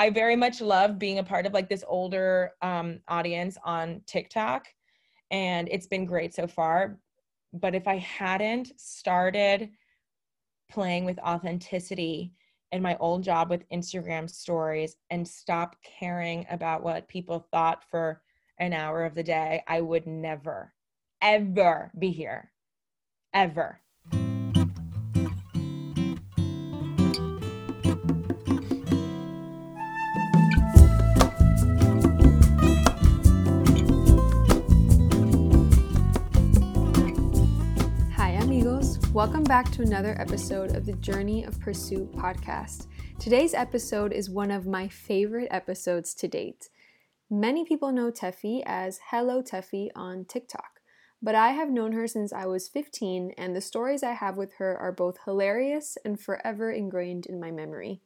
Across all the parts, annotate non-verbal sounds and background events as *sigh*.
I very much love being a part of like this older um, audience on TikTok, and it's been great so far. But if I hadn't started playing with authenticity in my old job with Instagram stories and stop caring about what people thought for an hour of the day, I would never, ever be here. Ever. Welcome back to another episode of the Journey of Pursuit podcast. Today's episode is one of my favorite episodes to date. Many people know Tefi as Hello Tefi on TikTok, but I have known her since I was 15, and the stories I have with her are both hilarious and forever ingrained in my memory.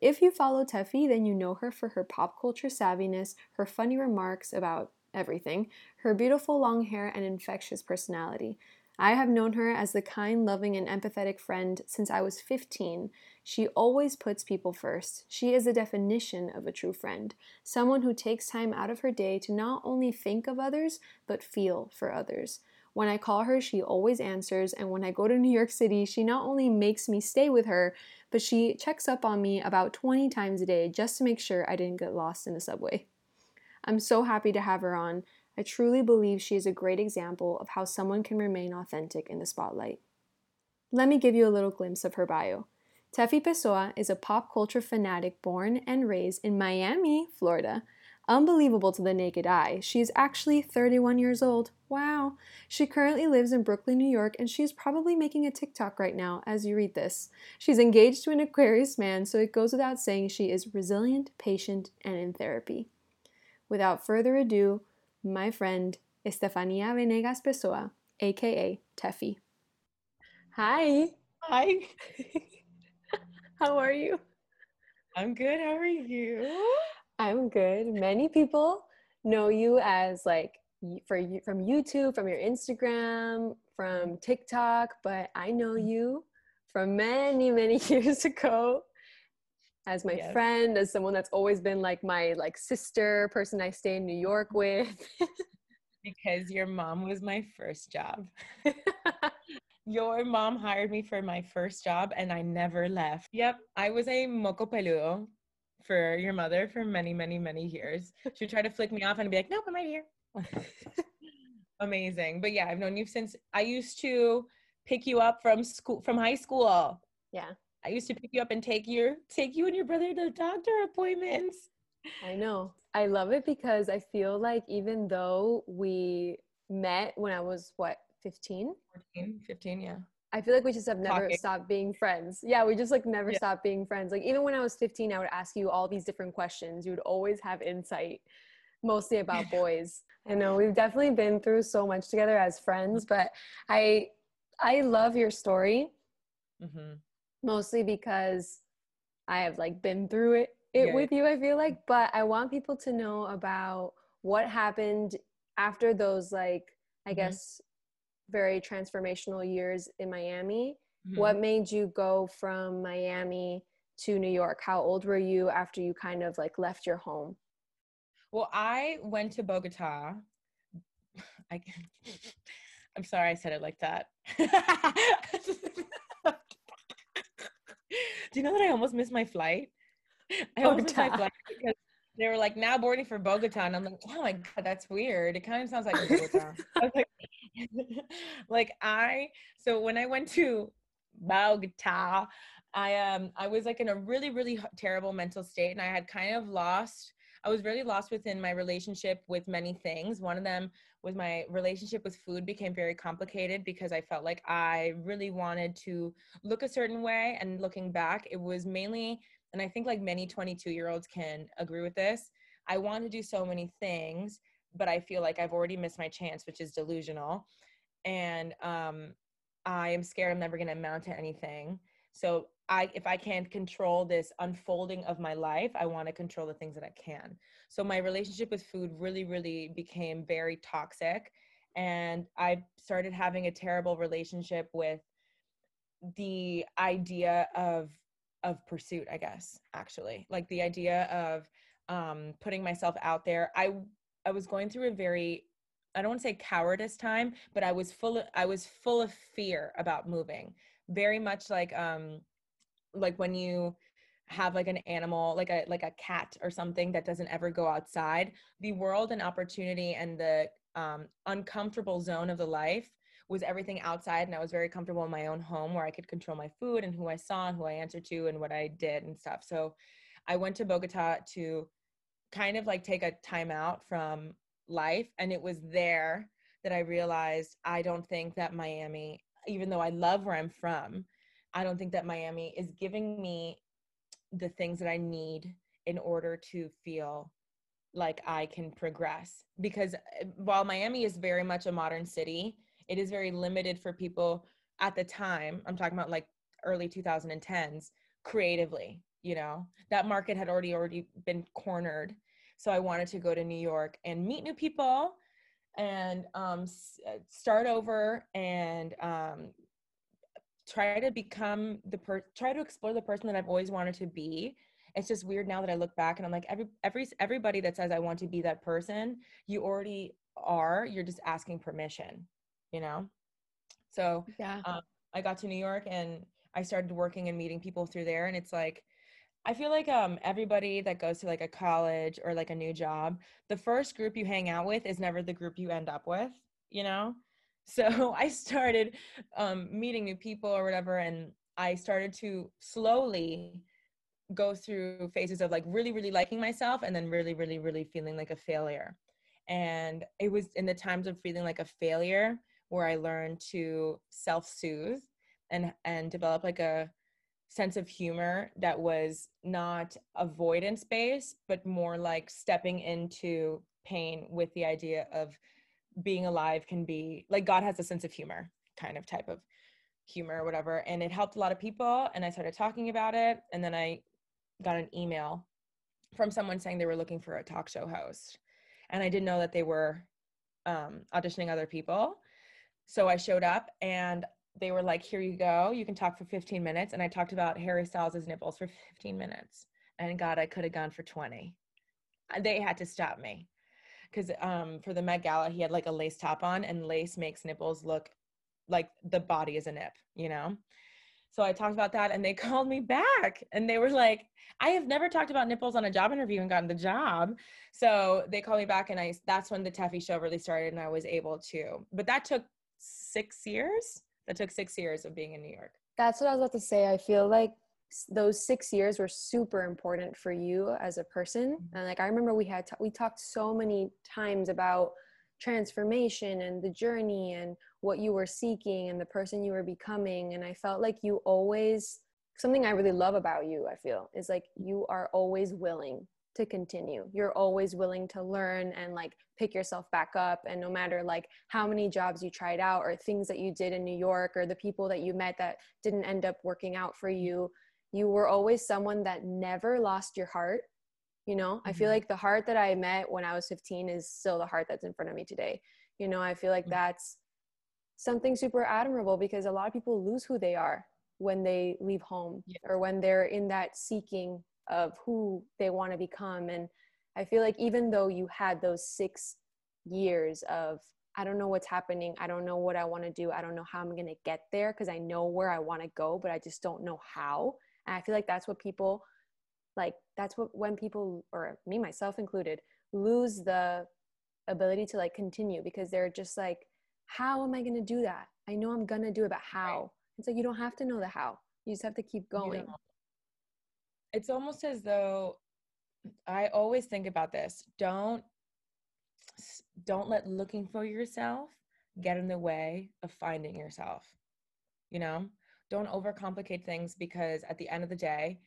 If you follow Tefi, then you know her for her pop culture savviness, her funny remarks about everything, her beautiful long hair, and infectious personality. I have known her as the kind, loving, and empathetic friend since I was 15. She always puts people first. She is the definition of a true friend, someone who takes time out of her day to not only think of others, but feel for others. When I call her, she always answers, and when I go to New York City, she not only makes me stay with her, but she checks up on me about 20 times a day just to make sure I didn't get lost in the subway. I'm so happy to have her on. I truly believe she is a great example of how someone can remain authentic in the spotlight. Let me give you a little glimpse of her bio. Tefi Pessoa is a pop culture fanatic born and raised in Miami, Florida. Unbelievable to the naked eye, she is actually 31 years old. Wow. She currently lives in Brooklyn, New York, and she is probably making a TikTok right now as you read this. She's engaged to an Aquarius man, so it goes without saying she is resilient, patient, and in therapy. Without further ado, my friend Estefania Venegas Pessoa, aka Tefi. Hi. Hi. *laughs* How are you? I'm good. How are you? I'm good. Many people know you as like for you from YouTube, from your Instagram, from TikTok, but I know you from many, many *laughs* years ago as my yes. friend, as someone that's always been like my like sister, person I stay in New York mm-hmm. with. because your mom was my first job. *laughs* your mom hired me for my first job and I never left. Yep, I was a moco peludo for your mother for many, many, many years. She would try to flick me off and I'd be like, nope, I'm right here. *laughs* Amazing. But yeah, I've known you since I used to pick you up from school from high school. Yeah. I used to pick you up and take your take you and your brother to doctor appointments. I know. I love it because I feel like even though we met when I was what 15? 14, 15, yeah. I feel like we just have never Talking. stopped being friends. Yeah, we just like never yeah. stopped being friends. Like even when I was 15, I would ask you all these different questions. You would always have insight, mostly about *laughs* boys. I know we've definitely been through so much together as friends, but I I love your story. Mm-hmm mostly because I have like been through it, it yeah. with you, I feel like. But I want people to know about what happened after those like I mm-hmm. guess very transformational years in Miami. Mm-hmm. What made you go from Miami to New York? How old were you after you kind of like left your home? Well, I went to Bogota. I *laughs* I'm sorry I said it like that. *laughs* Do you know that I almost missed my flight? *laughs* I almost missed my flight because they were like now boarding for Bogota, and I'm like, oh my god, that's weird. It kind of sounds like *laughs* Bogota. I like, *laughs* like I so when I went to Bogota, I um I was like in a really really terrible mental state, and I had kind of lost. I was really lost within my relationship with many things. One of them was my relationship with food became very complicated because I felt like I really wanted to look a certain way. And looking back, it was mainly, and I think like many 22 year olds can agree with this, I want to do so many things, but I feel like I've already missed my chance, which is delusional. And um, I am scared I'm never going to amount to anything. So I if I can't control this unfolding of my life, I want to control the things that I can. So my relationship with food really really became very toxic and I started having a terrible relationship with the idea of of pursuit, I guess, actually. Like the idea of um putting myself out there. I I was going through a very I don't want to say cowardice time, but I was full of, I was full of fear about moving. Very much like um like when you have like an animal like a like a cat or something that doesn't ever go outside the world and opportunity and the um, uncomfortable zone of the life was everything outside and i was very comfortable in my own home where i could control my food and who i saw and who i answered to and what i did and stuff. So i went to bogota to kind of like take a time out from life and it was there that i realized i don't think that miami even though i love where i'm from i don't think that miami is giving me the things that i need in order to feel like I can progress because eh, while Miami is very much a modern city, it is very limited for people at the time. I'm talking about like early 2010s creatively, you know. That market had already already been cornered. So I wanted to go to New York and meet new people and um, eh, start over and um, try to become the per try to explore the person that I've always wanted to be it's just weird now that I look back and I'm like every every everybody that says I want to be that person, you already are. You're just asking permission, you know. So yeah, um, I got to New York and I started working and meeting people through there, and it's like. I feel like um everybody that goes to like a college or like a new job, the first group you hang out with is never the group you end up with, you know? So *laughs* I started um meeting new people or whatever and I started to slowly go through phases of like really really liking myself and then really really really feeling like a failure. And it was in the times of feeling like a failure where i learned to self-soothe and and develop like a sense of humor that was not avoidance based but more like stepping into pain with the idea of being alive can be like god has a sense of humor kind of type of humor or whatever and it helped a lot of people and i started talking about it and then i got an email from someone saying they were looking for a talk show host. And I didn't know that they were um, auditioning other people. So I showed up and they were like, here you go. You can talk for 15 minutes. And I talked about Harry Styles' nipples for 15 minutes. And God, I could have gone for 20. Uh, they had to stop me. Because um, for the Met Gala, he had like a lace top on, and lace makes nipples look like the body is a nip, you know? So I talked about that and they *laughs* called me back and they were like, I have never talked about nipples on a job interview and gotten the job. So they called me back and I that's when the Tefi show really started and I was able to. But that took six years. That took six years of being in New York. That's what I was about to say. I feel like those six years were super important for you as a person. Mm-hmm. And like I remember we had t- we talked so many times about transformation and the journey and what you were seeking and the person you were becoming and i felt like you always something i really love about you i feel is like you are always willing to continue you're always willing to learn and like pick yourself back up and no matter like how many jobs you tried out or things that you did in new york or the people that you met that didn't end up working out for you you were always someone that never lost your heart you know mm-hmm. i feel mm-hmm. like the heart that i met when i was 15 is still the heart that's in front of me today you know i feel like mm-hmm. that's something super admirable because a lot of people lose who they are when they leave home yeah. or when they're in that seeking of who they want to become and i feel like even though you had those 6 years of I don't know what's happening. I don't know what I want to do. I don't know how I'm going to get there because I know where I want to go, but I just don't know how. And I feel like that's what people like that's what when people or me myself included lose the ability to like continue because they're just like how am i going to do that? I know i'm going to do it but how? Right. it's like you don't have to know the how. You just have to keep going. it's almost as though i always think about this. Don't don't let looking for yourself get in the way of finding yourself you know don't overcomplicate things because at the end of the day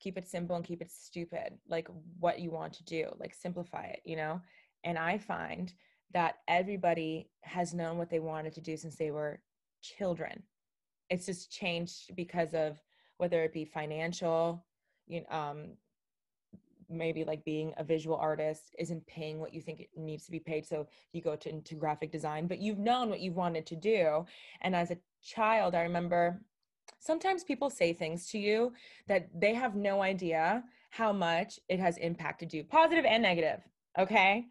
keep it simple and keep it stupid like what you want to do like simplify it you know? And i find that everybody has known what they wanted to do since they were children. It's just changed because of whether it be financial you know, um, maybe like being a visual artist isn't paying what you think it needs to be paid so you go to into graphic design but you've known what you wanted to do. And as a child i remember sometimes people say things to you that they have no idea how much it has impacted you, positive and negative. Okay.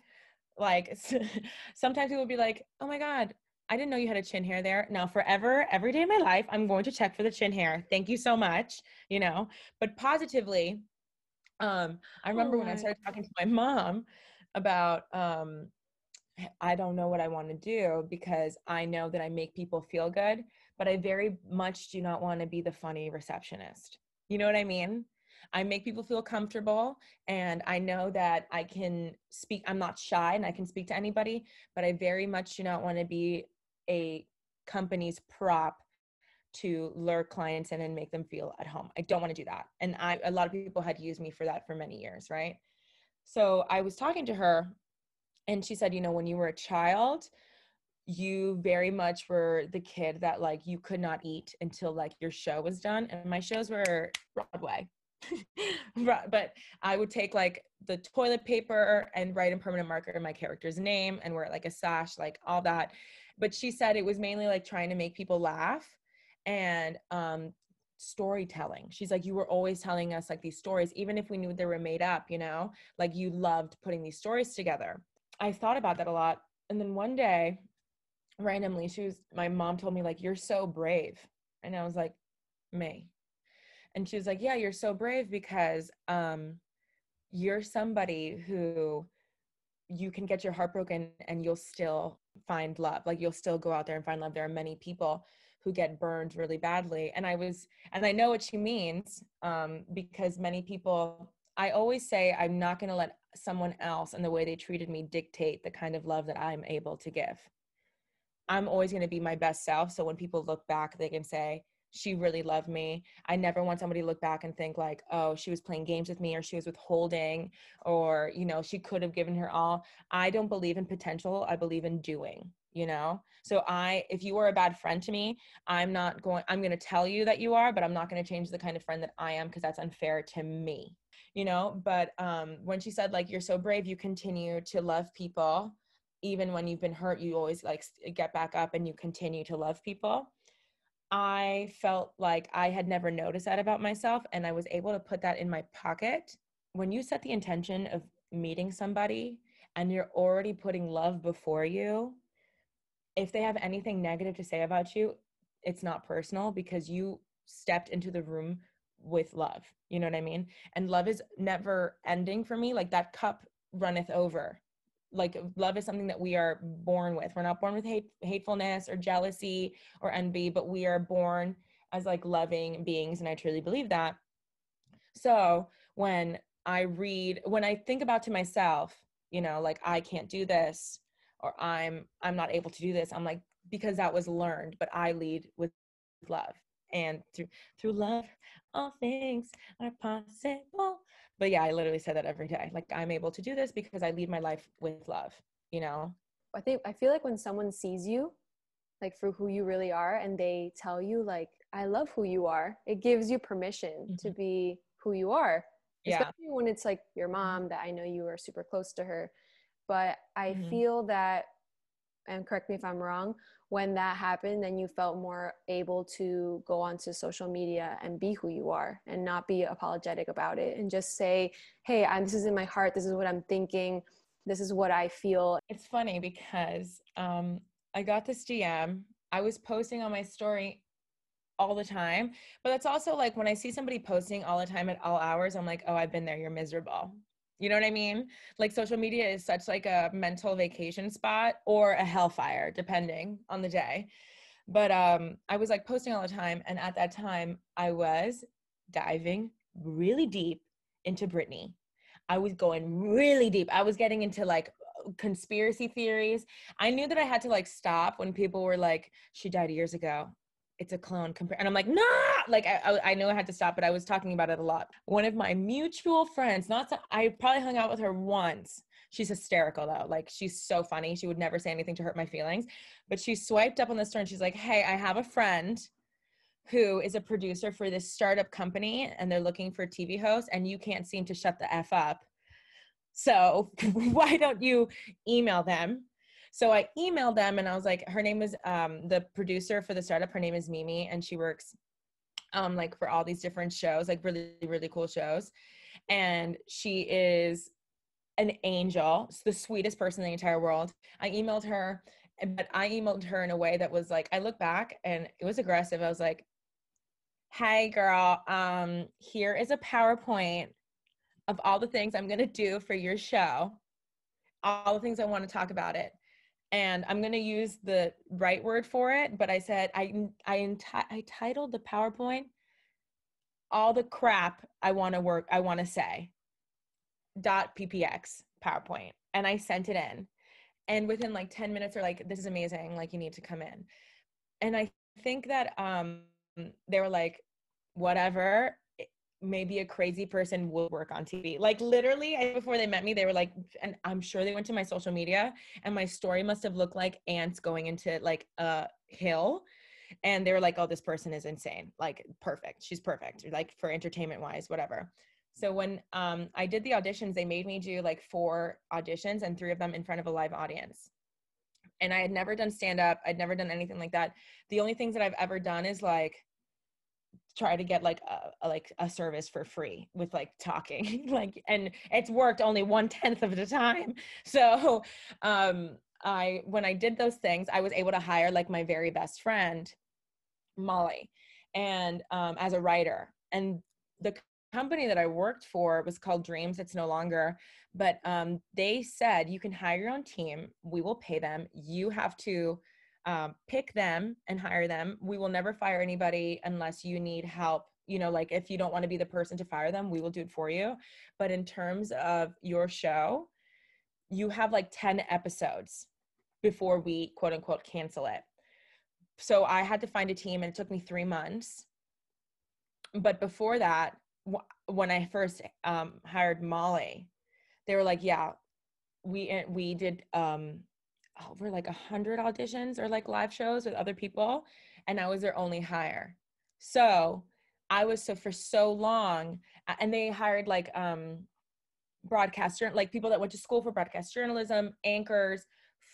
Like *laughs* sometimes people will be like, oh my God, I didn't know you had a chin hair there. Now, forever, every day of my life, I'm going to check for the chin hair. Thank you so much. You know, but positively, um, I remember oh when I started talking to my mom about um, I don't know what I want to do because I know that I make people feel good, but I very much do not want to be the funny receptionist. You know what I mean? I make people feel comfortable and I know that I can speak I'm not shy and I can speak to anybody, but I very much do not want to be a company's prop to lure clients in and make them feel at home. I don't want to do that. And I a lot of people had used me for that for many years, right? So I was talking to her and she said, you know, when you were a child, you very much were the kid that like you could not eat until like your show was done and my shows were broadway. *laughs* But i would take like the toilet paper and write in permanent marker my character's name and wear like a sash like all that. But she said it was mainly like trying to make people laugh and um storytelling. She's like you were always telling us like these stories even if we knew they were made up you know? Like you loved putting these stories together. I thought about that a lot. And then one day, randomly, she was, my mom told me, like, you're so brave. And I was like, May. And she was like, yeah, you're so brave because um, you're somebody who you can get your heart broken and you'll still find love. Like, you'll still go out there and find love. There are many people who get burned really badly. And I was, and I know what she means um, because many people, I always say, I'm not going to let someone else and the way they treated me dictate the kind of love that I'm able to give. I'm always going to be my best self. So when people look back, they can say, she really loved me. I never want somebody to look back and think like, oh, she was playing games with me or she was withholding or, you know, she could have given her all. I don't believe in potential. I believe in doing, you know? So I, if you are a bad friend to me, I'm not going, I'm going to tell you that you are, but I'm not going to change the kind of friend that I am because that's unfair to me you know but um when she said like you're so brave you continue to love people even when you've been hurt you always like get back up and you continue to love people i felt like i had never noticed that about myself and i was able to put that in my pocket when you set the intention of meeting somebody and you're already putting love before you if they have anything negative to say about you it's not personal because you stepped into the room with love. You know what I mean? And love is never ending for me. Like that cup runneth over. Like love is something that we are born with. We're not born with hate, hatefulness or jealousy or envy, but we are born as like loving beings. And I truly believe that. So when I read, when I think about to myself, you know, like I can't do this or I'm I'm not able to do this, I'm like, because that was learned, but I lead with love and through through love all things are possible but yeah i literally say that every day like i'm able to do this because i lead my life with love you know i think i feel like when someone sees you like for who you really are and they tell you like i love who you are it gives you permission mm-hmm. to be who you are especially yeah. when it's like your mm-hmm. mom that i know you are super close to her but i mm-hmm. feel that and correct me if i'm wrong when that happened, then you felt more able to go onto social media and be who you are and not be apologetic about it and just say, hey, I'm, this is in my heart. This is what I'm thinking. This is what I feel. It's funny because um, I got this DM. I was posting on my story all the time. But that's also like when I see somebody posting all the time at all hours, I'm like, oh, I've been there. You're miserable. You know what I mean? Like social media is such like a mental vacation spot or a hellfire depending on the day. But um I was like posting all the time and at that time I was diving really deep into Britney. I was going really deep. I was getting into like conspiracy theories. I knew that I had to like stop when people were like she died years ago it's a clone and i'm like nah like I, I know i had to stop but i was talking about it a lot. One of my mutual friends not to, i probably hung out with her once. She's hysterical though. Like she's so funny. She would never say anything to hurt my feelings. But she swiped up on the store and she's like hey i have a friend who is a producer for this startup company and they're looking for tv hosts and you can't seem to shut the f up. So *laughs* why don't you email them? So I emailed them and I was like, her name is um, the producer for the startup. Her name is Mimi, and she works um, like for all these different shows, like really, really cool shows. And she is an angel, it's the sweetest person in the entire world. I emailed her, but I emailed her in a way that was like, I look back and it was aggressive. I was like, hey girl, um, here is a PowerPoint of all the things I'm gonna do for your show, all the things I want to talk about it. And I'm gonna use the right word for it, but I said I I, I titled the PowerPoint all the crap I want to work I want to say dot ppx PowerPoint, and I sent it in. And within like 10 minutes, they're like, "This is amazing! Like you need to come in." And I think that um, they were like, "Whatever." Maybe a crazy person would work on TV. Like literally before they met me, they were like, and I'm sure they went to my social media and my story must have looked like ants going into like a hill. And they were like, oh, this person is insane. Like perfect. She's perfect. Like for entertainment wise, whatever. So when um, I did the auditions, they made me do like four auditions and three of them in front of a live audience. And I had never done stand up. I'd never done anything like that. The only things that I've ever done is like try to get like a, like a service for free with like talking *laughs* like and it's worked only one tenth of the time. *laughs* So um i when i did those things i was able to hire like my very best friend molly and um as a writer. And the company that i worked for was called dreams. It's no longer but um they said you can hire your own team. We will pay them. You have to um, pick them and hire them. We will never fire anybody unless you need help. You know, like if you don't want to be the person to fire them, we will do it for you. But in terms of your show, you have like 10 episodes before we quote unquote cancel it. So I had to find a team and it took me three months. But before that, when I first um, hired Molly, they were like, yeah, we, eh, we did um, over like a hundred auditions or like live shows with other people, and I was their only hire. So I was so for so long, and they hired like um broadcaster like people that went to school for broadcast journalism, anchors,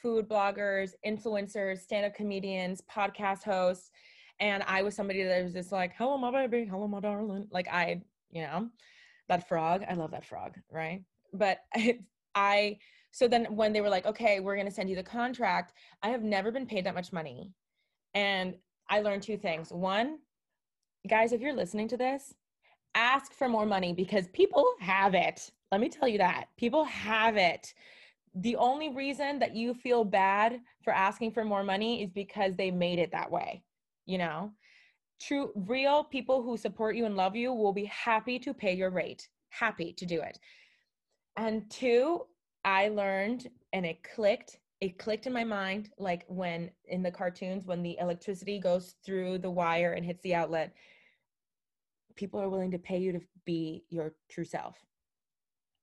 food bloggers, influencers, stand-up comedians, podcast hosts. And I was somebody that was just like, hello, my baby, hello, my darling. Like I, you know, that frog. I love that frog, right? But *laughs* I so then when they were like, okay, we're going to send you the contract, I have never been paid that much money. And I learned two things. One, guys, if you're listening to this, ask for more money because people have it. Let me tell you that. People have it. The only reason that you feel bad for asking for more money is because they made it that way, you know? True, real people who support you and love you will be happy to pay your rate, happy to do it. And two, I learned and it clicked. It clicked in my mind like when in the cartoons, when the electricity goes through the wire and hits the outlet, people are willing to pay you to be your true self.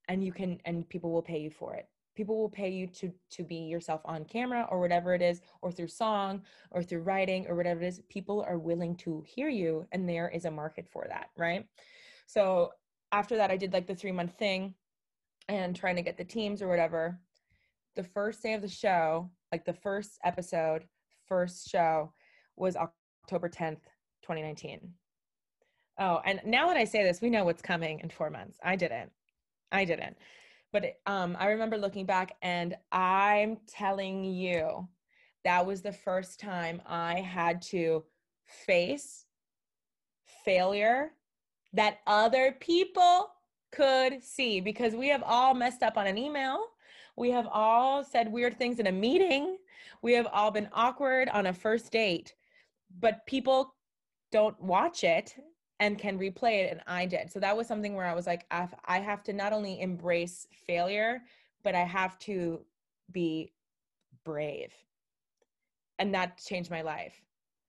And you can, and people will pay you for it. People will pay you to to be yourself on camera or whatever it is, or through song or through writing or whatever it is. People are willing to hear you, and there is a market for that, right? So after that, I did like the three month thing and trying to get the teams or whatever. The first day of the show, like the first episode, first show was October 10th, 2019. Oh, and now that I say this, we know what's coming in four months. I didn't. I didn't. But um, I remember looking back and I'm telling you, that was the first time I had to face failure that other people could see because we have all messed up on an email. We have all said weird things in a meeting. We have all been awkward on a first date, but people don't watch it and can replay it. And I did. So that was something where I was like, I have to not only embrace failure, but I have to be brave. And that changed my life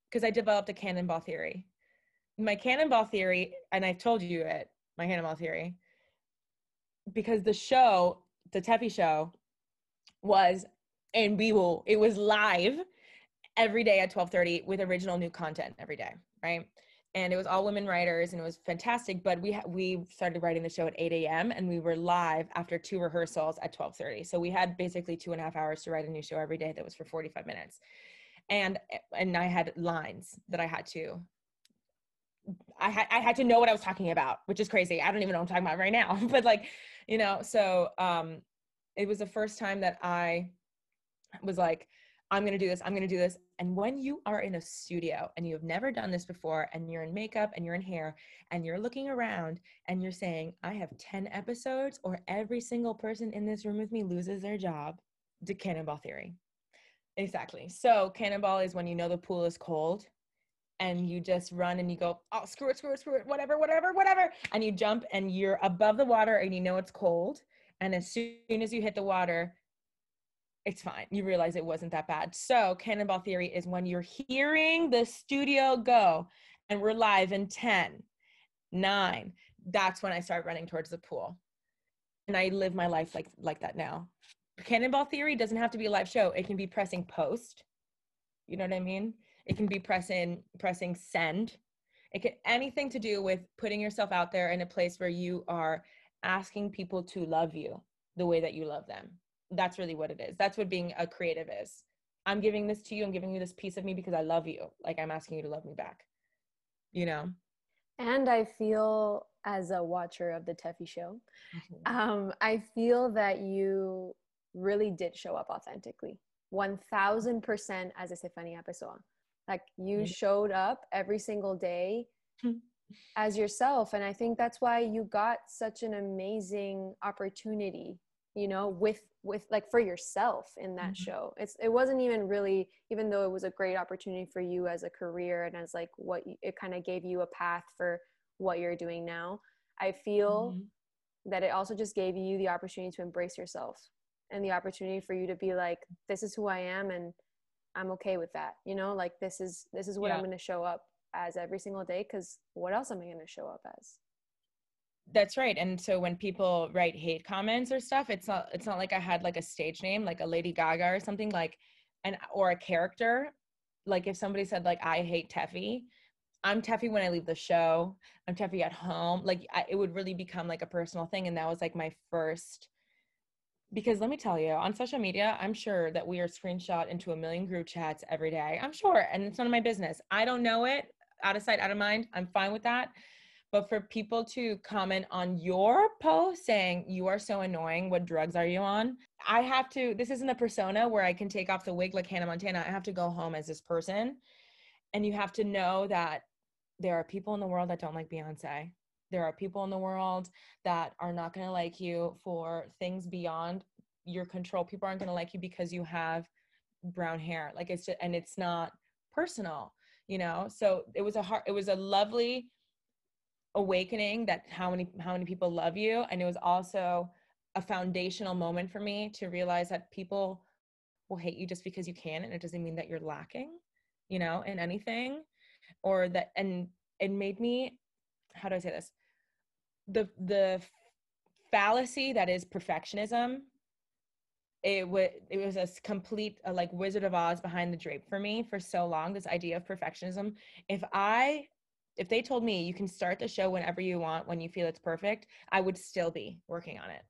because I developed a cannonball theory. My cannonball theory, and I've told you it, my cannonball theory, because the show, the Tefi show, was and we it was live every day at 12:30 with original new content every day, right? And it was all women writers, and it was fantastic. But we ha- we started writing the show at 8 a.m. and we were live after two rehearsals at 12:30. So we had basically two and a half hours to write a new show every day that was for 45 minutes, and and I had lines that I had to I had I had to know what I was talking about, which is crazy. I don't even know what I'm talking about right now. *laughs* but like, you know, so um it was the first time that I was like, I'm gonna do this, I'm gonna do this. And when you are in a studio and you have never done this before, and you're in makeup and you're in hair and you're looking around and you're saying, I have 10 episodes, or every single person in this room with me loses their job, to cannonball theory. Exactly. So cannonball is when you know the pool is cold and you just run and you go, oh, screw it, screw it, screw it, whatever, whatever, whatever. And you jump and you're above the water and you know it's cold. And as soon as you hit the water, it's fine. You realize it wasn't that bad. So, cannonball theory is when you're hearing the studio go and we're live in 10, 9, that's when I start running towards the pool. And I live my life like like that now. Cannonball theory doesn't have to be a live show. It can be pressing post. You know what I mean? It can be pressing pressing send. It can anything to do with putting yourself out there in a place where you are asking people to love you the way that you love them. That's really what it is. That's what being a creative is. I'm giving this to you. I'm giving you this piece of me because I love you. Like I'm asking you to love me back. You know? And I feel as a watcher of the Tefi show, mm-hmm. um, I feel that you really did show up authentically. 1000% as a Stephanie episode. Like you showed up every single day *laughs* as yourself. And I think that's why you got such an amazing opportunity, you know, with with like for yourself in that mm-hmm. show. It's it wasn't even really even though it was a great opportunity for you as a career and as like what you, it kind of gave you a path for what you're doing now. I feel mm-hmm. that it also just gave you the opportunity to embrace yourself and the opportunity for you to be like this is who I am and I'm okay with that. You know, like this is this is what yeah. I'm going to show up as every single day cuz what else am I going to show up as? That's right. And so when people write hate comments or stuff, it's not it's not like I had like a stage name like a Lady Gaga or something like and or a character. Like if somebody said like I hate Tefi, I'm Tefi when I leave the show. I'm Tefi at home. Like I, it would really become like a personal thing and that was like my first because let me tell you on social media i'm sure that we are screenshot into a million group chats every day i'm sure and it's none of my business. I don't know it out of sight out of mind i'm fine with that. But for people to comment on your post saying you are so annoying what drugs are you on? I have to this isn't a persona where i can take off the wig like hannah montana i have to go home as this person. And you have to know that there are people in the world that don't like beyonce there are people in the world that are not going to like you for things beyond your control. People aren't going to like you because you have brown hair. Like it's just and it's not personal you know? So it was a hard it was a lovely awakening that how many how many people love you and it was also a foundational moment for me to realize that people will hate you just because you can and it doesn't mean that you're lacking you know in anything or that and it made me how do i say this the the fallacy that is perfectionism it was it was a complete uh, like wizard of oz behind the drape for me for so long this idea of perfectionism. If i if they told me you can start the show whenever you want when you feel it's perfect i would still be working on it.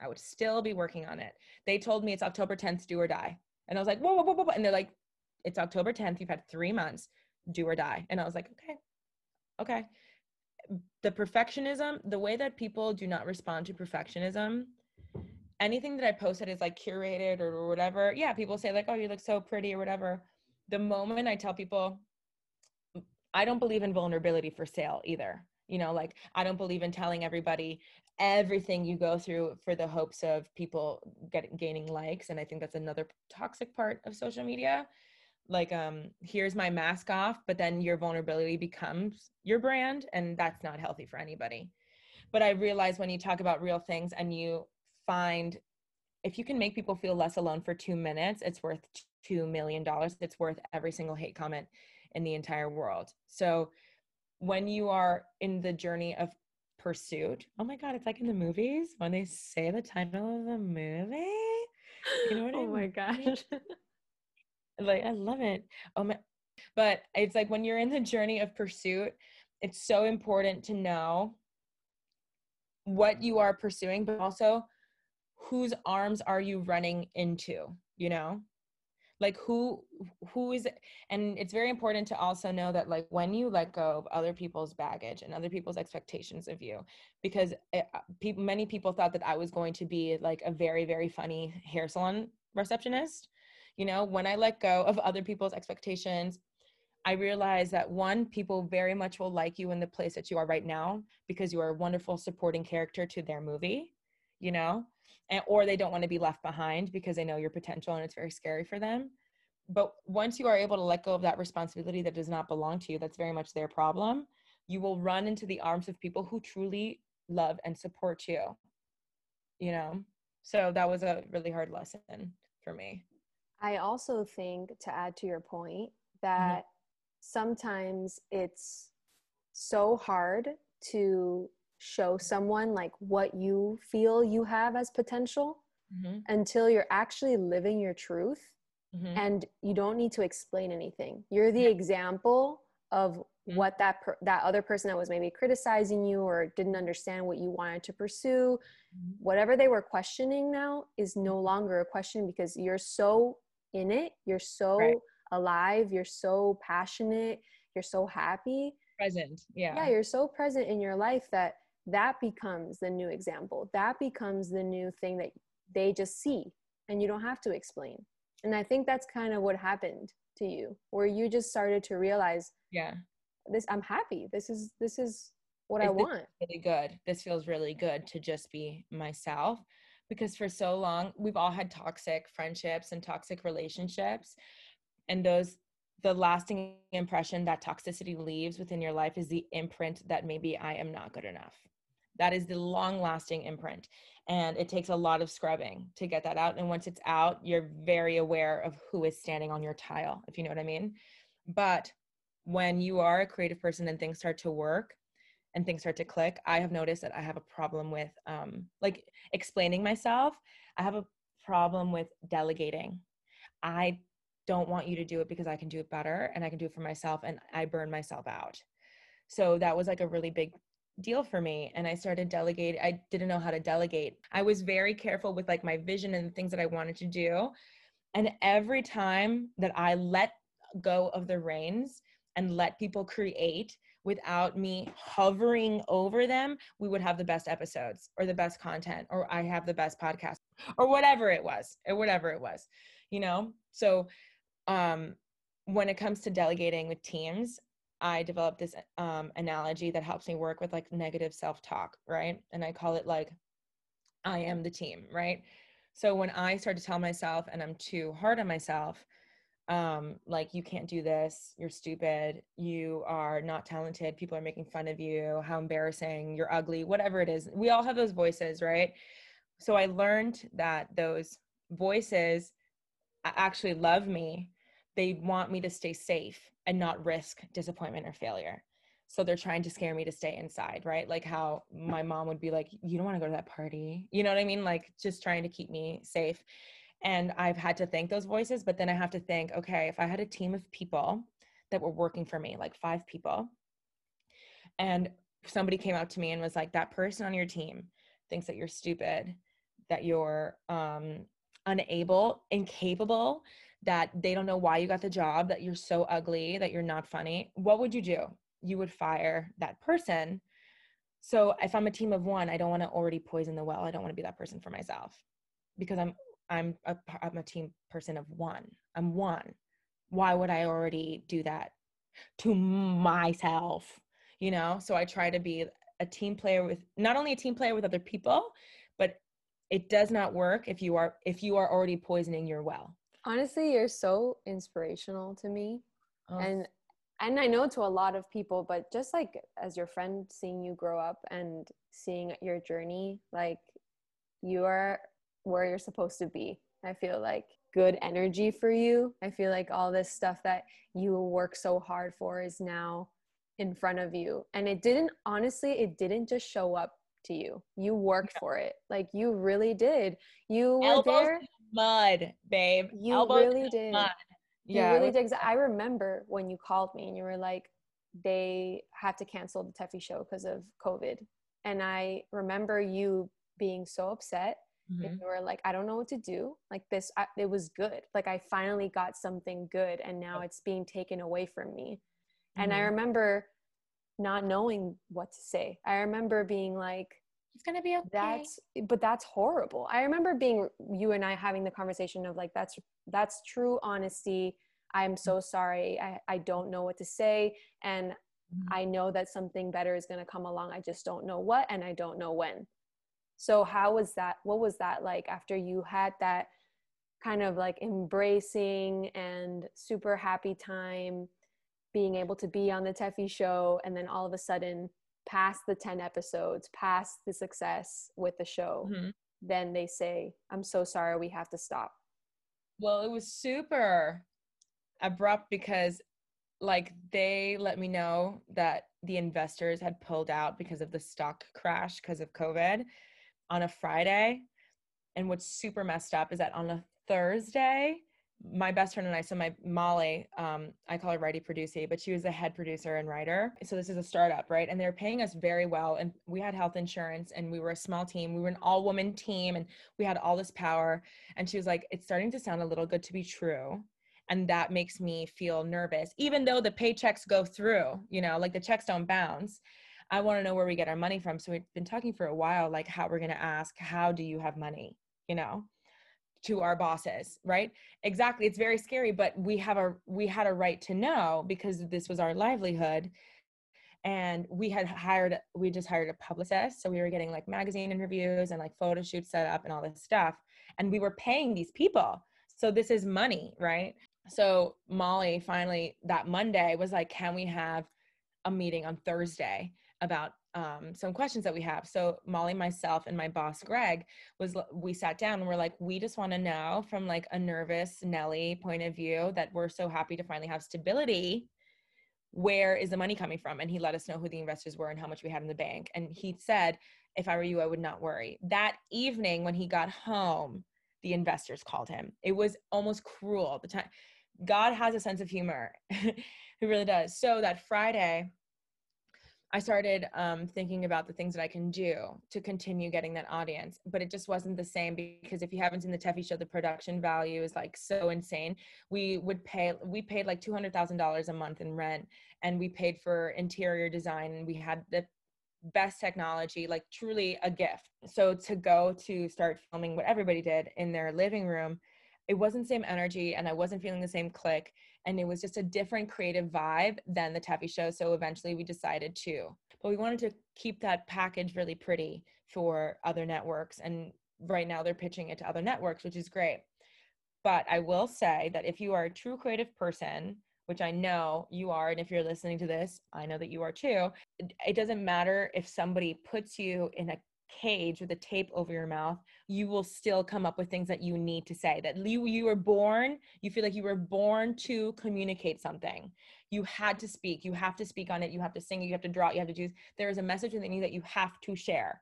I would still be working on it. They told me it's october 10th do or die. And i was like whoa whoa whoa, whoa. and they're like it's october 10th you've had three months do or die. And i was like okay okay the perfectionism, the way that people do not respond to perfectionism, anything that I post that is like curated or whatever, yeah, people say like, "Oh, you look so pretty" or whatever. The moment I tell people, I don't believe in vulnerability for sale either. You know, like I don't believe in telling everybody everything you go through for the hopes of people getting gaining likes, and I think that's another toxic part of social media like um here's my mask off but then your vulnerability becomes your brand and that's not healthy for anybody. But i realize when you talk about real things and you find if you can make people feel less alone for 2 minutes it's worth 2 million dollars. It's worth every single hate comment in the entire world. So when you are in the journey of pursuit oh my god it's like in the movies when they say the title of the movie? You know what *laughs* oh I mean? my gosh *laughs* like i love it. Oh my but it's like when you're in the journey of pursuit it's so important to know what you are pursuing but also whose arms are you running into you know? Like who who is and it's very important to also know that like when you let go of other people's baggage and other people's expectations of you because it, uh, people many people thought that i was going to be like a very very funny hair salon receptionist you know when i let go of other people's expectations i realize that one people very much will like you in the place that you are right now because you are a wonderful supporting character to their movie you know and, or they don't want to be left behind because they know your potential and it's very scary for them. But once you are able to let go of that responsibility that does not belong to you that's very much their problem you will run into the arms of people who truly love and support you you know? So that was a really hard lesson for me i also think to add to your point that mm-hmm. sometimes it's so hard to show someone like what you feel you have as potential mm-hmm. until you're actually living your truth mm-hmm. and you don't need to explain anything you're the example of mm-hmm. what that per- that other person that was maybe criticizing you or didn't understand what you wanted to pursue mm-hmm. whatever they were questioning now is no mm-hmm. longer a question because you're so in it. You're so right. alive you're so passionate you're so happy. Present yeah. Yeah you're so present in your life that that becomes the new example. That becomes the new thing that they just see and you don't have to explain. And i think that's kind of what happened to you where you just started to realize yeah. this i'm happy. This is this is what i want. really good. This feels really good to just be myself because for so long we've all had toxic friendships and toxic relationships and those the lasting impression that toxicity leaves within your life is the imprint that maybe I am not good enough. That is the long lasting imprint. And it takes a lot of scrubbing to get that out. And once it's out, you're very aware of who is standing on your tile, if you know what I mean. But when you are a creative person and things start to work and things start to click, I have noticed that I have a problem with um, like explaining myself. I have a problem with delegating. I don't want you to do it because I can do it better and I can do it for myself and I burn myself out. So that was like a really big deal for me and i started delegating i didn't know how to delegate i was very careful with like my vision and the things that i wanted to do and every time that i let go of the reins and let people create without me hovering over them we would have the best episodes or the best content or i have the best podcast or whatever it was or whatever it was you know so um when it comes to delegating with teams I developed this um, analogy that helps me work with like negative self talk, right? And I call it like, I am the team, right? So when I start to tell myself and I'm too hard on myself, um, like, you can't do this, you're stupid, you are not talented, people are making fun of you, how embarrassing, you're ugly, whatever it is. We all have those voices, right? So I learned that those voices actually love me they want me to stay safe and not risk disappointment or failure. So they're trying to scare me to stay inside, right? Like how my mom would be like, You don't want to go to that party. You know what I mean? Like just trying to keep me safe. And I've had to thank those voices, but then I have to think, okay, if I had a team of people that were working for me, like five people, and somebody came out to me and was like, That person on your team thinks that you're stupid, that you're um, unable, incapable, that they don't know why you got the job, that you're so ugly, that you're not funny, what would you do? You would fire that person. So if I'm a team of one, I don't want to already poison the well. I don't want to be that person for myself because I'm I'm a, I'm a team person of one. I'm one. Why would I already do that to myself? You know, so I try to be a team player with not only a team player with other people, but it does not work if you are if you are already poisoning your well honestly you're so inspirational to me oh. and and i know to a lot of people but just like as your friend seeing you grow up and seeing your journey like you are where you're supposed to be i feel like good energy for you i feel like all this stuff that you work so hard for is now in front of you and it didn't honestly it didn't just show up to you you worked yeah. for it like you really did you were Elbows there mud, babe. You Elbows really did. Mud. Yeah, you really did. I remember when you called me and you were like, they have to cancel the Tefi show because of COVID. And I remember you being so upset mm-hmm. and you were like i don't know what to do like this I, it was good like i finally got something good and now it's being taken away from me mm-hmm. and i mm-hmm. remember not knowing what to say i remember being like it's gonna be okay that's but that's horrible i remember being you and i having the conversation of like that's that's true honesty i'm so mm-hmm. sorry i, I don't know what to say and mm-hmm. i know that something better is going to come along i just don't know what and i don't know when so how was that what was that like after you had that kind of like embracing and super happy time being able to be on the Tefi show and then all of a sudden past the 10 episodes past the success with the show mm-hmm. then they say i'm so sorry we have to stop well it was super abrupt because like they let me know that the investors had pulled out because of the stock crash because of covid on a friday and what's super messed up is that on a thursday my best friend and I, so my Molly, um, I call her Righty Producy, but she was a head producer and writer. So this is a startup, right? And they're paying us very well. And we had health insurance and we were a small team. We were an all woman team and we had all this power. And she was like, it's starting to sound a little good to be true. And that makes me feel nervous, even though the paychecks go through, you know, like the checks don't bounce. I want to know where we get our money from. So we've been talking for a while, like how we're going to ask, how do you have money? You know? to our bosses right exactly it's very scary but we have a we had a right to know because this was our livelihood and we had hired we just hired a publicist so we were getting like magazine interviews and like photo shoots set up and all this stuff and we were paying these people so this is money right so molly finally that monday was like can we have a meeting on thursday about um, some questions that we have. So Molly, myself, and my boss Greg was we sat down and we're like, we just want to know from like a nervous Nelly point of view that we're so happy to finally have stability. Where is the money coming from? And he let us know who the investors were and how much we had in the bank. And he said, if I were you, I would not worry. That evening when he got home, the investors called him. It was almost cruel. The time God has a sense of humor. *laughs* he really does. So that Friday, I started um, thinking about the things that I can do to continue getting that audience, but it just wasn't the same because if you haven't seen the Tefi show, the production value is like so insane. We would pay, we paid like two hundred thousand dollars a month in rent, and we paid for interior design, and we had the best technology, like truly a gift. So to go to start filming what everybody did in their living room, it wasn't the same energy, and I wasn't feeling the same click and it was just a different creative vibe than the Tefi show. So eventually we decided to, but we wanted to keep that package really pretty for other networks. And right now they're pitching it to other networks, which is great. But I will say that if you are a true creative person, which I know you are, and if you're listening to this, I know that you are too, it doesn't matter if somebody puts you in a cage with a tape over your mouth, you will still come up with things that you need to say. That you you were born, you feel like you were born to communicate something. You had to speak. You have to speak on it. You have to sing. You have to draw. You have to do. There is a message within you that you have to share,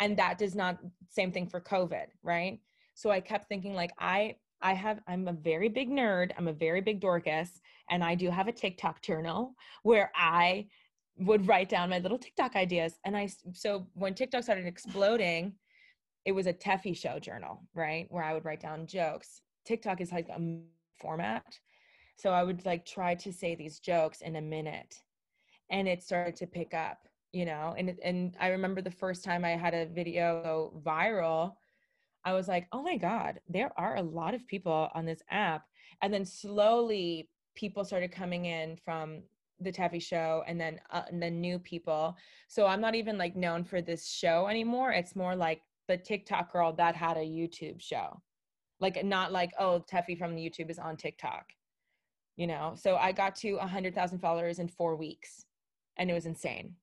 and that does not same thing for COVID, right? So I kept thinking like I I have I'm a very big nerd. I'm a very big Dorcas, and I do have a TikTok journal where I would write down my little TikTok ideas. And I, so when TikTok started exploding, it was a Tefi show journal, right? Where I would write down jokes. TikTok is like a format. So I would like try to say these jokes in a minute and it started to pick up, you know? And, and I remember the first time I had a video go viral, I was like, oh my God, there are a lot of people on this app. And then slowly people started coming in from the Tefi show and then uh, and then new people. So I'm not even like known for this show anymore. It's more like the TikTok girl that had a YouTube show. Like not like oh Tefi from the YouTube is on TikTok. You know. So I got to 100,000 followers in 4 weeks and it was insane.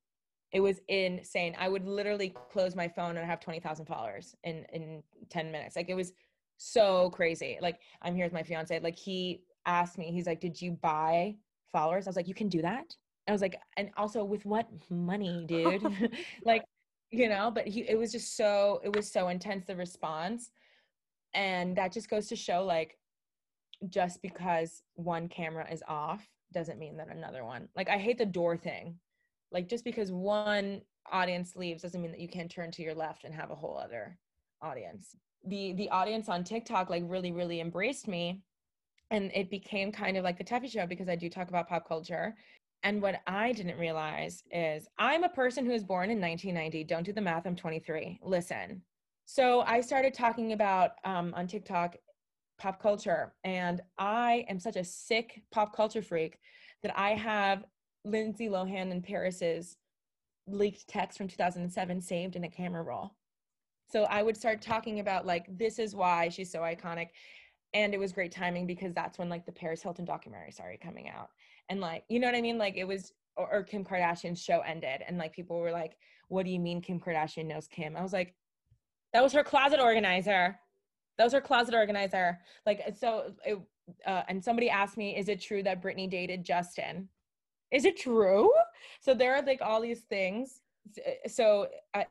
It was insane. I would literally close my phone and have 20,000 followers in in 10 minutes. Like it was so crazy. Like I'm here with my fiance. Like he asked me, he's like, "Did you buy followers. I was like, you can do that. I was like, and also with what money, *laughs* dude? *laughs* like, you know, but he, it was just so, it was so intense, the response. And that just goes to show like, just because one camera is off doesn't mean that another one, like, I hate the door thing. Like, just because one audience leaves doesn't mean that you can't turn to your left and have a whole other audience. the the audience on TikTok like really really embraced me and it became kind of like the Tefi show because I do talk about pop culture. And what I didn't realize is I'm a person who was born in 1990. Don't do the math. I'm 23. Listen. So I started talking about um, on TikTok pop culture, and I am such a sick pop culture freak that I have Lindsay Lohan and Paris's leaked text from 2007 saved in a camera roll. So I would start talking about like this is why she's so iconic and it was great timing because that's when like the Paris Hilton documentary started coming out. And like you know what I mean? Like it was or, or Kim Kardashian's show ended and like people were like what do you mean Kim Kardashian knows Kim? I was like that was her closet organizer. That was her closet organizer. Like so it, uh, and somebody asked me is it true that Britney dated Justin? Is it true? So there are like all these things. So I,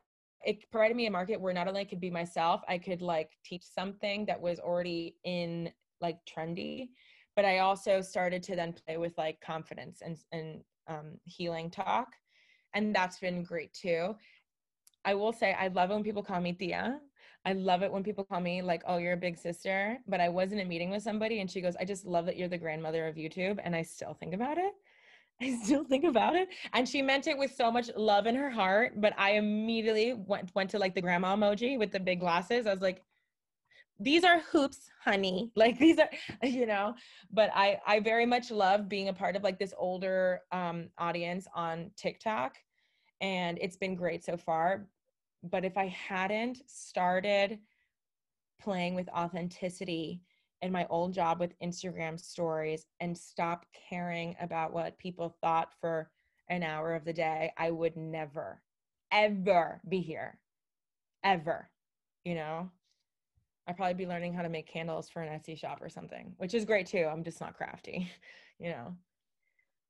it provided me a market where not only I could be myself, I could like teach something that was already in like trendy, but I also started to then play with like confidence and and um, healing talk, and that's been great too. I will say I love it when people call me Tia. I love it when people call me like, "Oh, you're a big sister." But I was in a meeting with somebody, and she goes, "I just love that you're the grandmother of YouTube," and I still think about it. I still think about it. And she meant it with so much love in her heart. But I immediately went went to like the grandma emoji with the big glasses. I was like, these are hoops, honey. Like these are, *laughs* you know. But I I very much love being a part of like this older um audience on TikTok. And it's been great so far. But if I hadn't started playing with authenticity in my old job with Instagram stories and stop caring about what people thought for an hour of the day, I would never, ever be here. Ever. You know? I'd probably be learning how to make candles for an Etsy shop or something, which is great too. I'm just not crafty, *laughs* you know?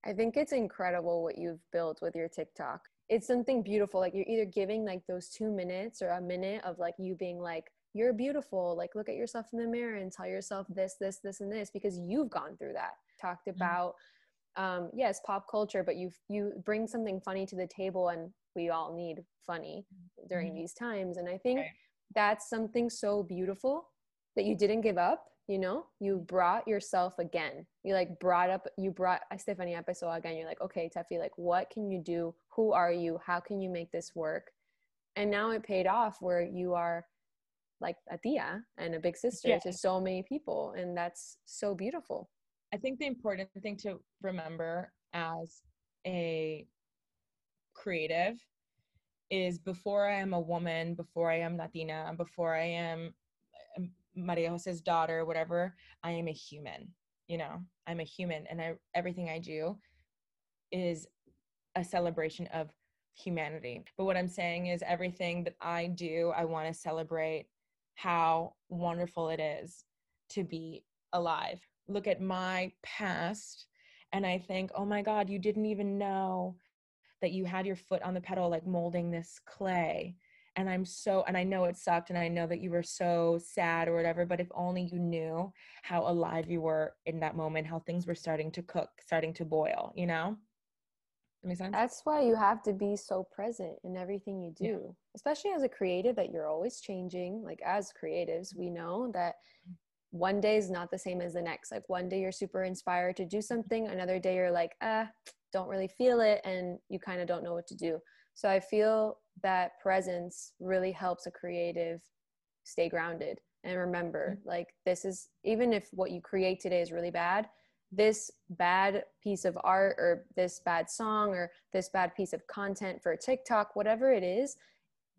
I think it's incredible what you've built with your TikTok. It's something beautiful. Like you're either giving like those two minutes or a minute of like you being like, you're beautiful like look at yourself in the mirror and tell yourself this this this and this because you've gone through that. Talked mm-hmm. about um, yes pop culture but you you bring something funny to the table and we all need funny during mm-hmm. these times and i think right. that's something so beautiful that you didn't give up you know? You brought yourself again. You like brought up you brought stephanie episode again you're like okay Tefi like what can you do? Who are you? How can you make this work? And now it paid off where you are like a tia and a big sister yeah. to so many people and that's so beautiful i think the important thing to remember as a creative is before i am a woman before i am latina before i am um, maria jose's daughter whatever i am a human you know i'm a human and I, everything i do is a celebration of humanity. But what I'm saying is everything that I do, I want to celebrate how wonderful it is to be alive. Look at my past and I think, oh my God, you didn't even know that you had your foot on the pedal, like molding this clay. And I'm so, and I know it sucked, and I know that you were so sad or whatever, but if only you knew how alive you were in that moment, how things were starting to cook, starting to boil, you know? That makes sense. That's why you have to be so present in everything you do, yeah. especially as a creative that you're always changing. Like as creatives, we know that one day is not the same as the next. Like one day you're super inspired to do something, another day you're like, ah, don't really feel it, and you kind of don't know what to do. So I feel that presence really helps a creative stay grounded and remember, mm-hmm. like this is even if what you create today is really bad, this bad piece of art or this bad song or this bad piece of content for TikTok, whatever it is,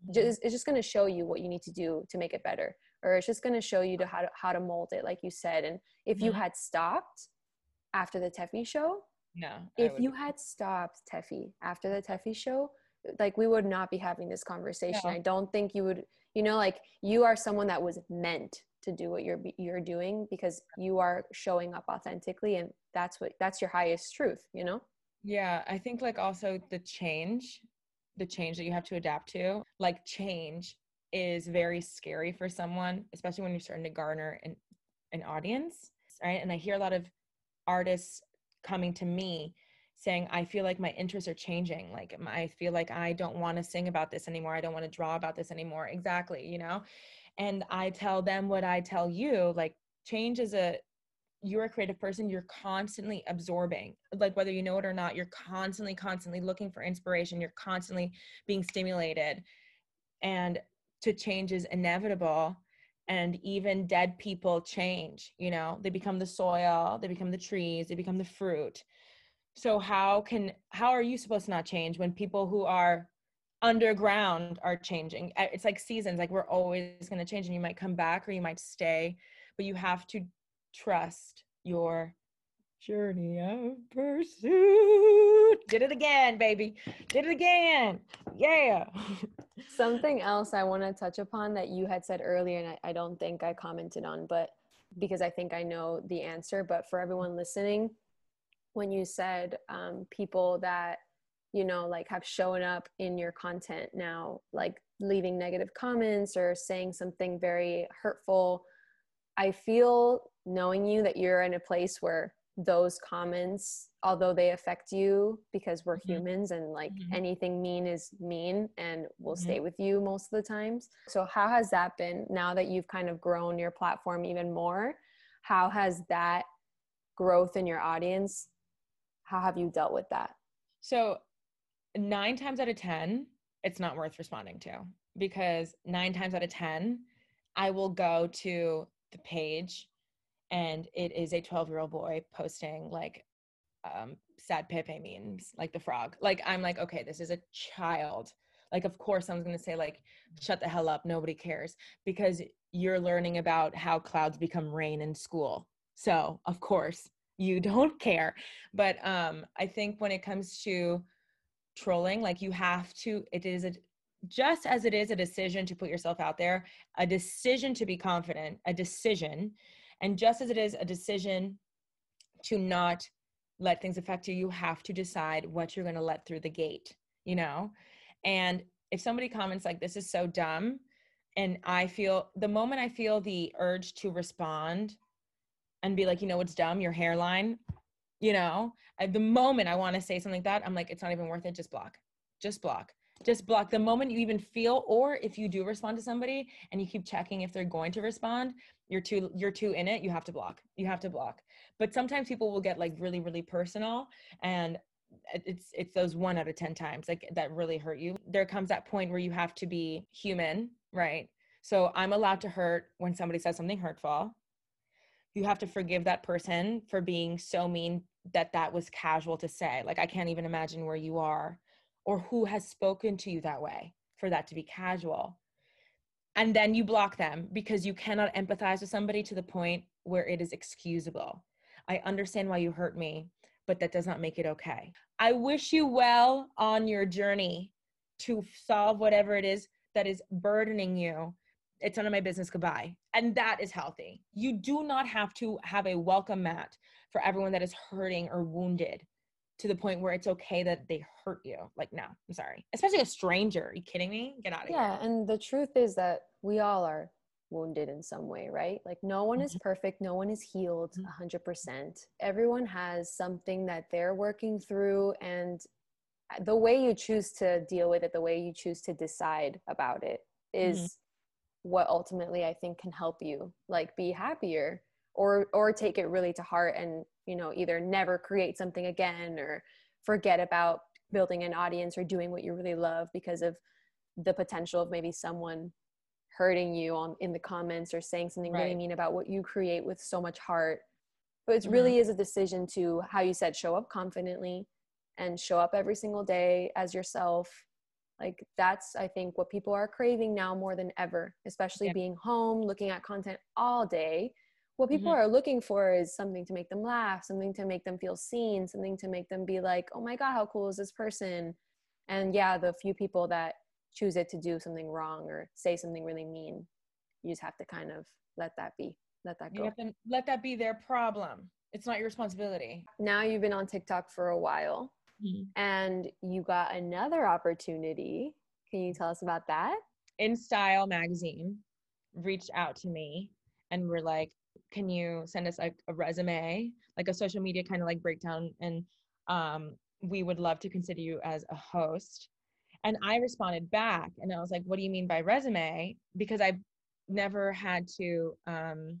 mm-hmm. just, it's just going to show you what you need to do to make it better. Or it's just going to show you to how, to how to mold it, like you said. And if mm-hmm. you had stopped after the Tefi show, no. If you had stopped Tefi after the Tefi show, like we would not be having this conversation. No. I don't think you would, you know, like you are someone that was meant to do what you're you're doing because you are showing up authentically and that's what that's your highest truth you know? Yeah i think like also the change the change that you have to adapt to like change is very scary for someone especially when you're starting to garner an, an audience right? And i hear a lot of artists coming to me saying i feel like my interests are changing. Like i feel like i don't want to sing about this anymore. I don't want to draw about this anymore. Exactly you know and I tell them what I tell you, like change is a you're a creative person, you're constantly absorbing. Like whether you know it or not, you're constantly constantly looking for inspiration, you're constantly being stimulated. And to change is inevitable and even dead people change, you know. They become the soil, they become the trees, they become the fruit. So how can how are you supposed to not change when people who are underground are changing. It's like seasons, like we're always going to change and you might come back or you might stay, but you have to trust your journey of pursuit. Did it again, baby. Did it again. Yeah. *laughs* Something else I want to touch upon that you had said earlier, and I, I don't think I commented on, but because I think I know the answer, but for everyone listening, when you said um, people that you know like have shown up in your content now like leaving negative comments or saying something very hurtful i feel knowing you that you're in a place where those comments although they affect you because we're mm-hmm. humans and like mm-hmm. anything mean is mean and will mm-hmm. stay with you most of the times so how has that been now that you've kind of grown your platform even more how has that growth in your audience how have you dealt with that so nine times out of 10, it's not worth responding to because nine times out of 10, I will go to the page and it is a 12 year old boy posting like um, sad Pepe memes, like the frog. Like, I'm like, okay, this is a child. Like, of course, someone's going to say, like, shut the hell up. Nobody cares because you're learning about how clouds become rain in school. So, of course, you *laughs* don't care. But um, I think when it comes to trolling like you have to it is a just as it is a decision to put yourself out there a decision to be confident a decision and just as it is a decision to not let things affect you you have to decide what you're going to let through the gate you know? And if somebody comments like this is so dumb and i feel the moment i feel the urge to respond and be like you know what's dumb? Your hairline you know at the moment i want to say something like that i'm like it's not even worth it just block just block just block. The moment you even feel or if you do respond to somebody and you keep checking if they're going to respond you're too you're too in it you have to block you have to block. But sometimes people will get like really really personal and it's it's those one out of 10 times like that really hurt you. There comes that point where you have to be human right? So i'm allowed to hurt when somebody says something hurtful. You have to forgive that person for being so mean that that was casual to say. Like, I can't even imagine where you are or who has spoken to you that way for that to be casual. And then you block them because you cannot empathize with somebody to the point where it is excusable. I understand why you hurt me, but that does not make it okay. I wish you well on your journey to solve whatever it is that is burdening you it's none of my business goodbye. And that is healthy. You do not have to have a welcome mat for everyone that is hurting or wounded to the point where it's okay that they hurt you. Like no i'm sorry. Especially a stranger. Are you kidding me? Get out of yeah, here. Yeah and the truth is that we all are wounded in some way right? Like no one mm-hmm. is perfect. No one is healed mm-hmm. 100% everyone has something that they're working through and the way you choose to deal with it the way you choose to decide about it is mm-hmm what ultimately I think can help you like be happier or or take it really to heart and you know either never create something again or forget about building an audience or doing what you really love because of the potential of maybe someone hurting you on in the comments or saying something right. really mean about what you create with so much heart but it mm-hmm. really is a decision to how you said show up confidently and show up every single day as yourself like that's i think what people are craving now more than ever especially yeah. being home looking at content all day. What people mm-hmm. are looking for is something to make them laugh something to make them feel seen something to make them be like oh my god how cool is this person? And yeah the few people that choose it to do something wrong or say something really mean you just have to kind of let that be let that go. you have to let that be their problem. It's not your responsibility. Now you've been on tiktok for a while mm-hmm. and you got another opportunity. Can you tell us about that? InStyle magazine reached out to me and were like, can you send us like a resume, like a social media kind of like breakdown? And um, we would love to consider you as a host. And I responded back and I was like, what do you mean by resume? Because I never had to um,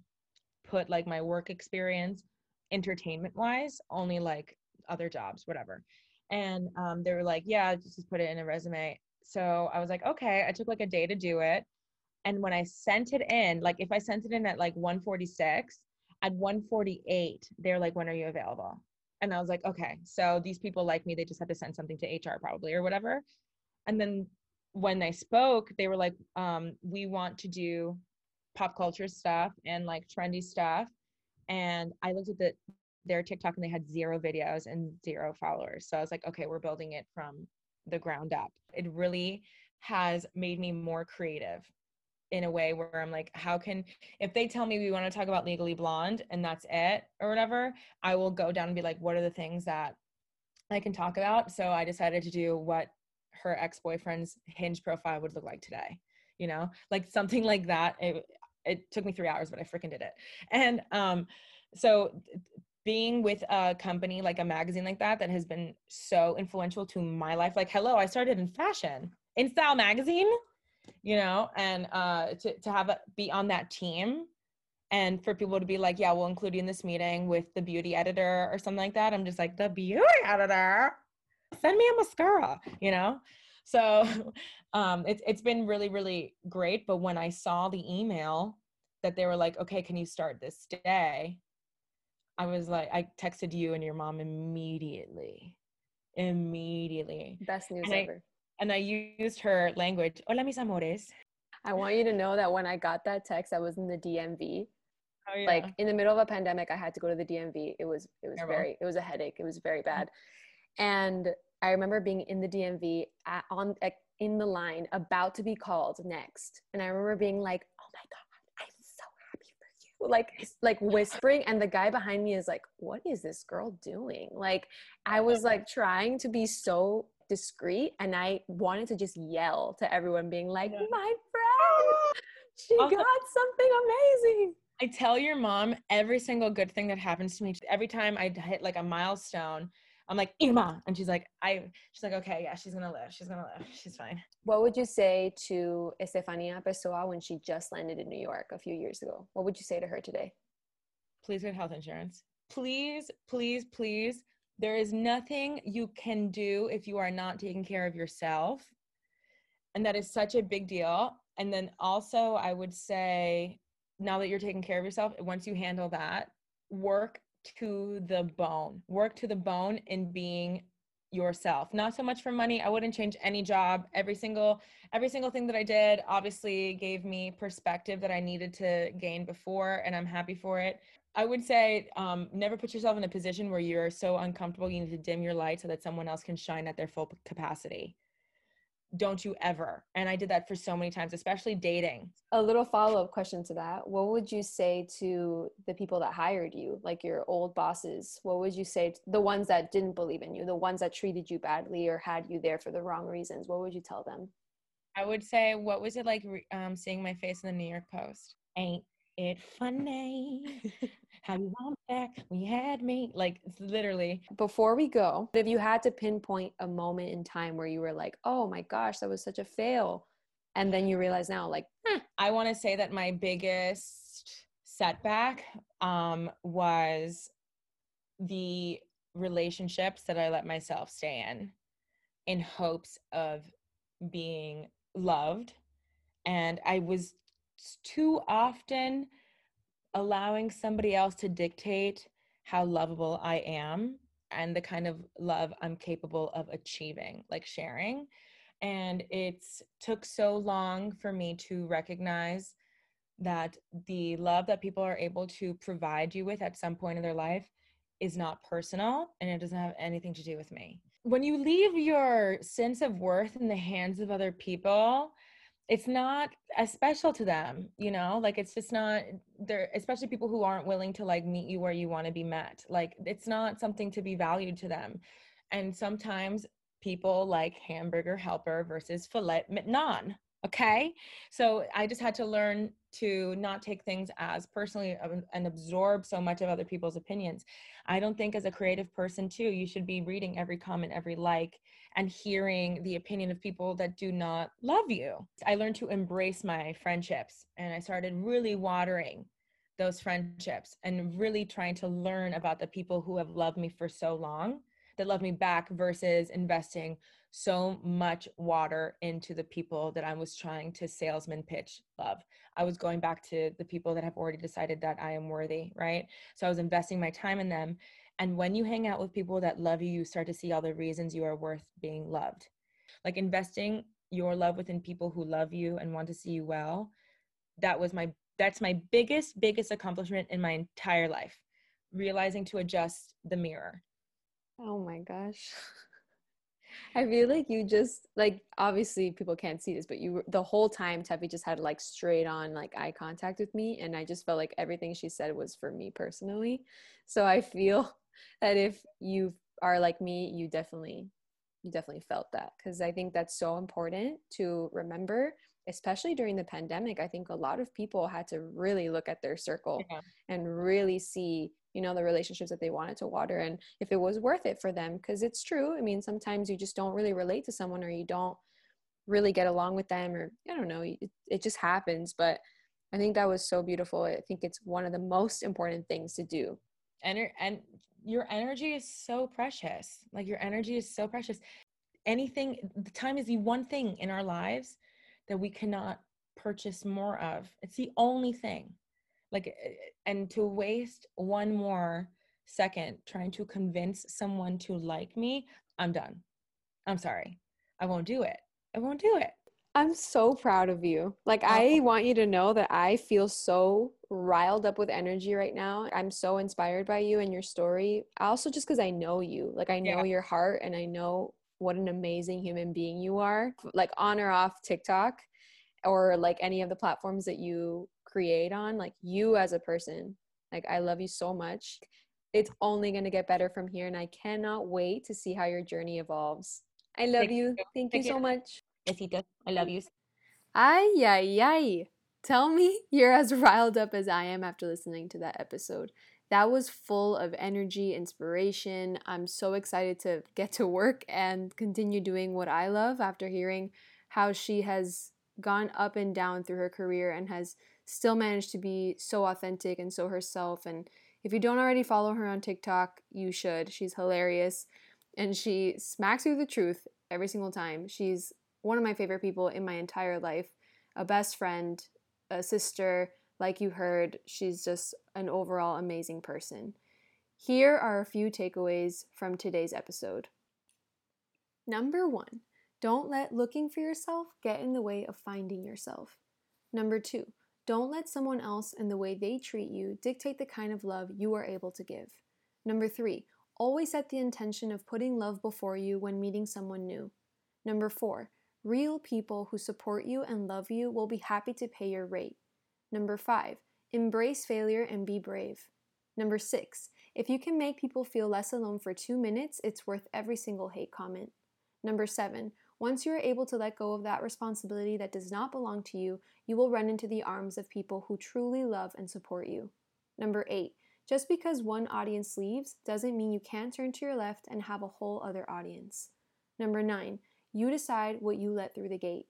put like my work experience entertainment wise, only like other jobs, whatever. And um, they were like, yeah, just put it in a resume. So I was like, okay. I took like a day to do it. And when I sent it in, like if I sent it in at like 146, at 148, they're like, when are you available? And I was like, okay. So these people like me, they just had to send something to HR probably or whatever. And then when they spoke, they were like, um, we want to do pop culture stuff and like trendy stuff. And I looked at the their TikTok and they had zero videos and zero followers. So I was like, okay, we're building it from the ground up. It really has made me more creative in a way where I'm like, how can, if they tell me we want to talk about Legally Blonde and that's it or whatever, I will go down and be like, what are the things that I can talk about? So I decided to do what her ex boyfriend's hinge profile would look like today, you know, like something like that. It, it took me three hours, but I freaking did it. And um, so being with a company like a magazine like that that has been so influential to my life like hello i started in fashion in style magazine you know and uh to, to have it be on that team and for people to be like yeah we'll include you in this meeting with the beauty editor or something like that i'm just like the beauty editor? Send me a mascara you know? So *laughs* um it's it's been really really great but when i saw the email that they were like okay can you start this day I was like, I texted you and your mom immediately. Immediately. Best news and ever. I, and I used her language. Hola, mis amores. I want you to know that when I got that text, I was in the DMV. Oh, yeah. Like in the middle of a pandemic, I had to go to the DMV. It was it was Terrible. very it was a headache. It was very mm-hmm. bad. And I remember being in the DMV at, on in the line about to be called next, and I remember being like, "Oh my god, like like whispering and the guy behind me is like what is this girl doing? Like i was like trying to be so discreet and i wanted to just yell to everyone being like my friend she also, got something amazing. I tell your mom every single good thing that happens to me. Every time i hit like a milestone I'm like, Irma. And she's like, I, she's like, okay, yeah, she's going to live. She's going to live. She's fine. What would you say to Estefania Pessoa when she just landed in New York a few years ago? What would you say to her today? Please get health insurance. Please, please, please. There is nothing you can do if you are not taking care of yourself. And that is such a big deal. And then also, I would say, now that you're taking care of yourself, once you handle that, work to the bone. Work to the bone in being yourself. Not so much for money. I wouldn't change any job. Every single every single thing that I did obviously gave me perspective that I needed to gain before and I'm happy for it. I would say um, never put yourself in a position where you're so uncomfortable you need to dim your light so that someone else can shine at their full capacity don't you ever? And i did that for so many times especially dating. A little follow-up question to that. What would you say to the people that hired you like your old bosses? What would you say to the ones that didn't believe in you the ones that treated you badly or had you there for the wrong reasons? What would you tell them? I would say what was it like um, seeing my face in the new york post? Ain't it funny how *laughs* you want back? We had me like literally before we go if you had to pinpoint a moment in time where you were like oh my gosh that was such a fail and then you realize now like hmm, i want to say that my biggest setback um, was the relationships that i let myself stay in in hopes of being loved and i was too often allowing somebody else to dictate how lovable I am and the kind of love I'm capable of achieving, like sharing. And it's took so long for me to recognize that the love that people are able to provide you with at some point in their life is not personal and it doesn't have anything to do with me. When you leave your sense of worth in the hands of other people, it's not as special to them you know like it's just not there especially people who aren't willing to like meet you where you want to be met like it's not something to be valued to them and sometimes people like hamburger helper versus filet mignon Okay. So I just had to learn to not take things as personally and absorb so much of other people's opinions. I don't think as a creative person too, you should be reading every comment, every like, and hearing the opinion of people that do not love you. I learned to embrace my friendships and I started really watering those friendships and really trying to learn about the people who have loved me for so long that love me back versus investing so much water into the people that I was trying to salesman pitch love. I was going back to the people that have already decided that I am worthy, right? So I was investing my time in them. And when you hang out with people that love you, you start to see all the reasons you are worth being loved. Like investing your love within people who love you and want to see you well. That was my that's my biggest biggest accomplishment in my entire life. Realizing to adjust the mirror. Oh my gosh. *laughs* I feel like you just like obviously people can't see this, but you the whole time Tefi just had like straight on like eye contact with me, and I just felt like everything she said was for me personally. So I feel that if you are like me, you definitely you definitely felt that. Because I think that's so important to remember, especially during the pandemic. I think a lot of people had to really look at their circle yeah. and really see you know the relationships that they wanted to water and if it was worth it for them. Because it's true. I mean sometimes you just don't really relate to someone or you don't really get along with them or i don't know it, it just happens. But i think that was so beautiful. I think it's one of the most important things to do. And and your energy is so precious. Like your energy is so precious. Anything the time is the one thing in our lives that we cannot purchase more of. It's the only thing. Like eh, and to waste one more second trying to convince someone to like me i'm done. I'm sorry. I won't do it. I won't do it i'm so proud of you like oh, i oh. want you to know that i feel so riled up with energy right now i'm so inspired by you and your story also just because i know you like i know yeah. your heart and i know what an amazing human being you are like on or off tiktok or like any of the platforms that you create on like you as a person like i love you so much it's only going to get better from here and i cannot wait to see how your journey evolves i love you. you thank, thank you so you. much besito i love you ay ay ay tell me *laughs* you're as riled up as i am after listening to that episode that was full of energy, inspiration. I'm so excited to get to work and continue doing what I love after hearing how she has gone up and down through her career and has still managed to be so authentic and so herself. And if you don't already follow her on TikTok, you should. She's hilarious and she smacks you with the truth every single time. She's one of my favorite people in my entire life, a best friend, a sister. Like you heard, she's just an overall amazing person. Here are a few takeaways from today's episode. Number one, don't let looking for yourself get in the way of finding yourself. Number two, don't let someone else and the way they treat you dictate the kind of love you are able to give. Number three, always set the intention of putting love before you when meeting someone new. Number four, real people who support you and love you will be happy to pay your rate. Number five, embrace failure and be brave. Number six, if you can make people feel less alone for two minutes, it's worth every single hate comment. Number seven, once you are able to let go of that responsibility that does not belong to you, you will run into the arms of people who truly love and support you. Number eight, just because one audience leaves doesn't mean you can't turn to your left and have a whole other audience. Number nine, you decide what you let through the gate.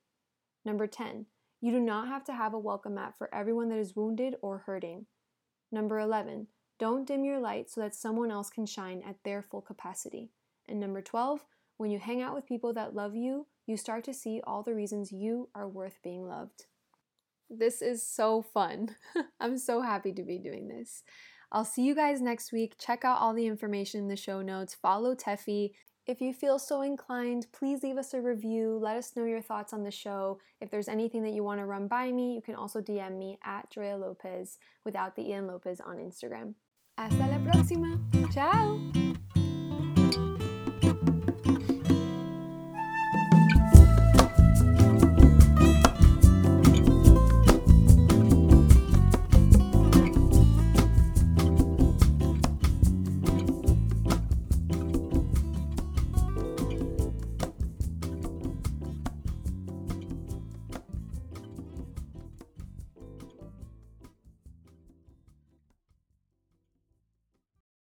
Number 10, you do not have to have a welcome mat for everyone that is wounded or hurting. Number 11, don't dim your light so that someone else can shine at their full capacity. And number 12, when you hang out with people that love you, you start to see all the reasons you are worth being loved. This is so fun. *laughs* I'm so happy to be doing this. I'll see you guys next week. Check out all the information in the show notes. Follow Tefi. If you feel so inclined, please leave us a review. Let us know your thoughts on the show. If there's anything that you want to run by me, you can also DM me at Drea Lopez without the Ian Lopez on Instagram. Hasta la próxima. Ciao.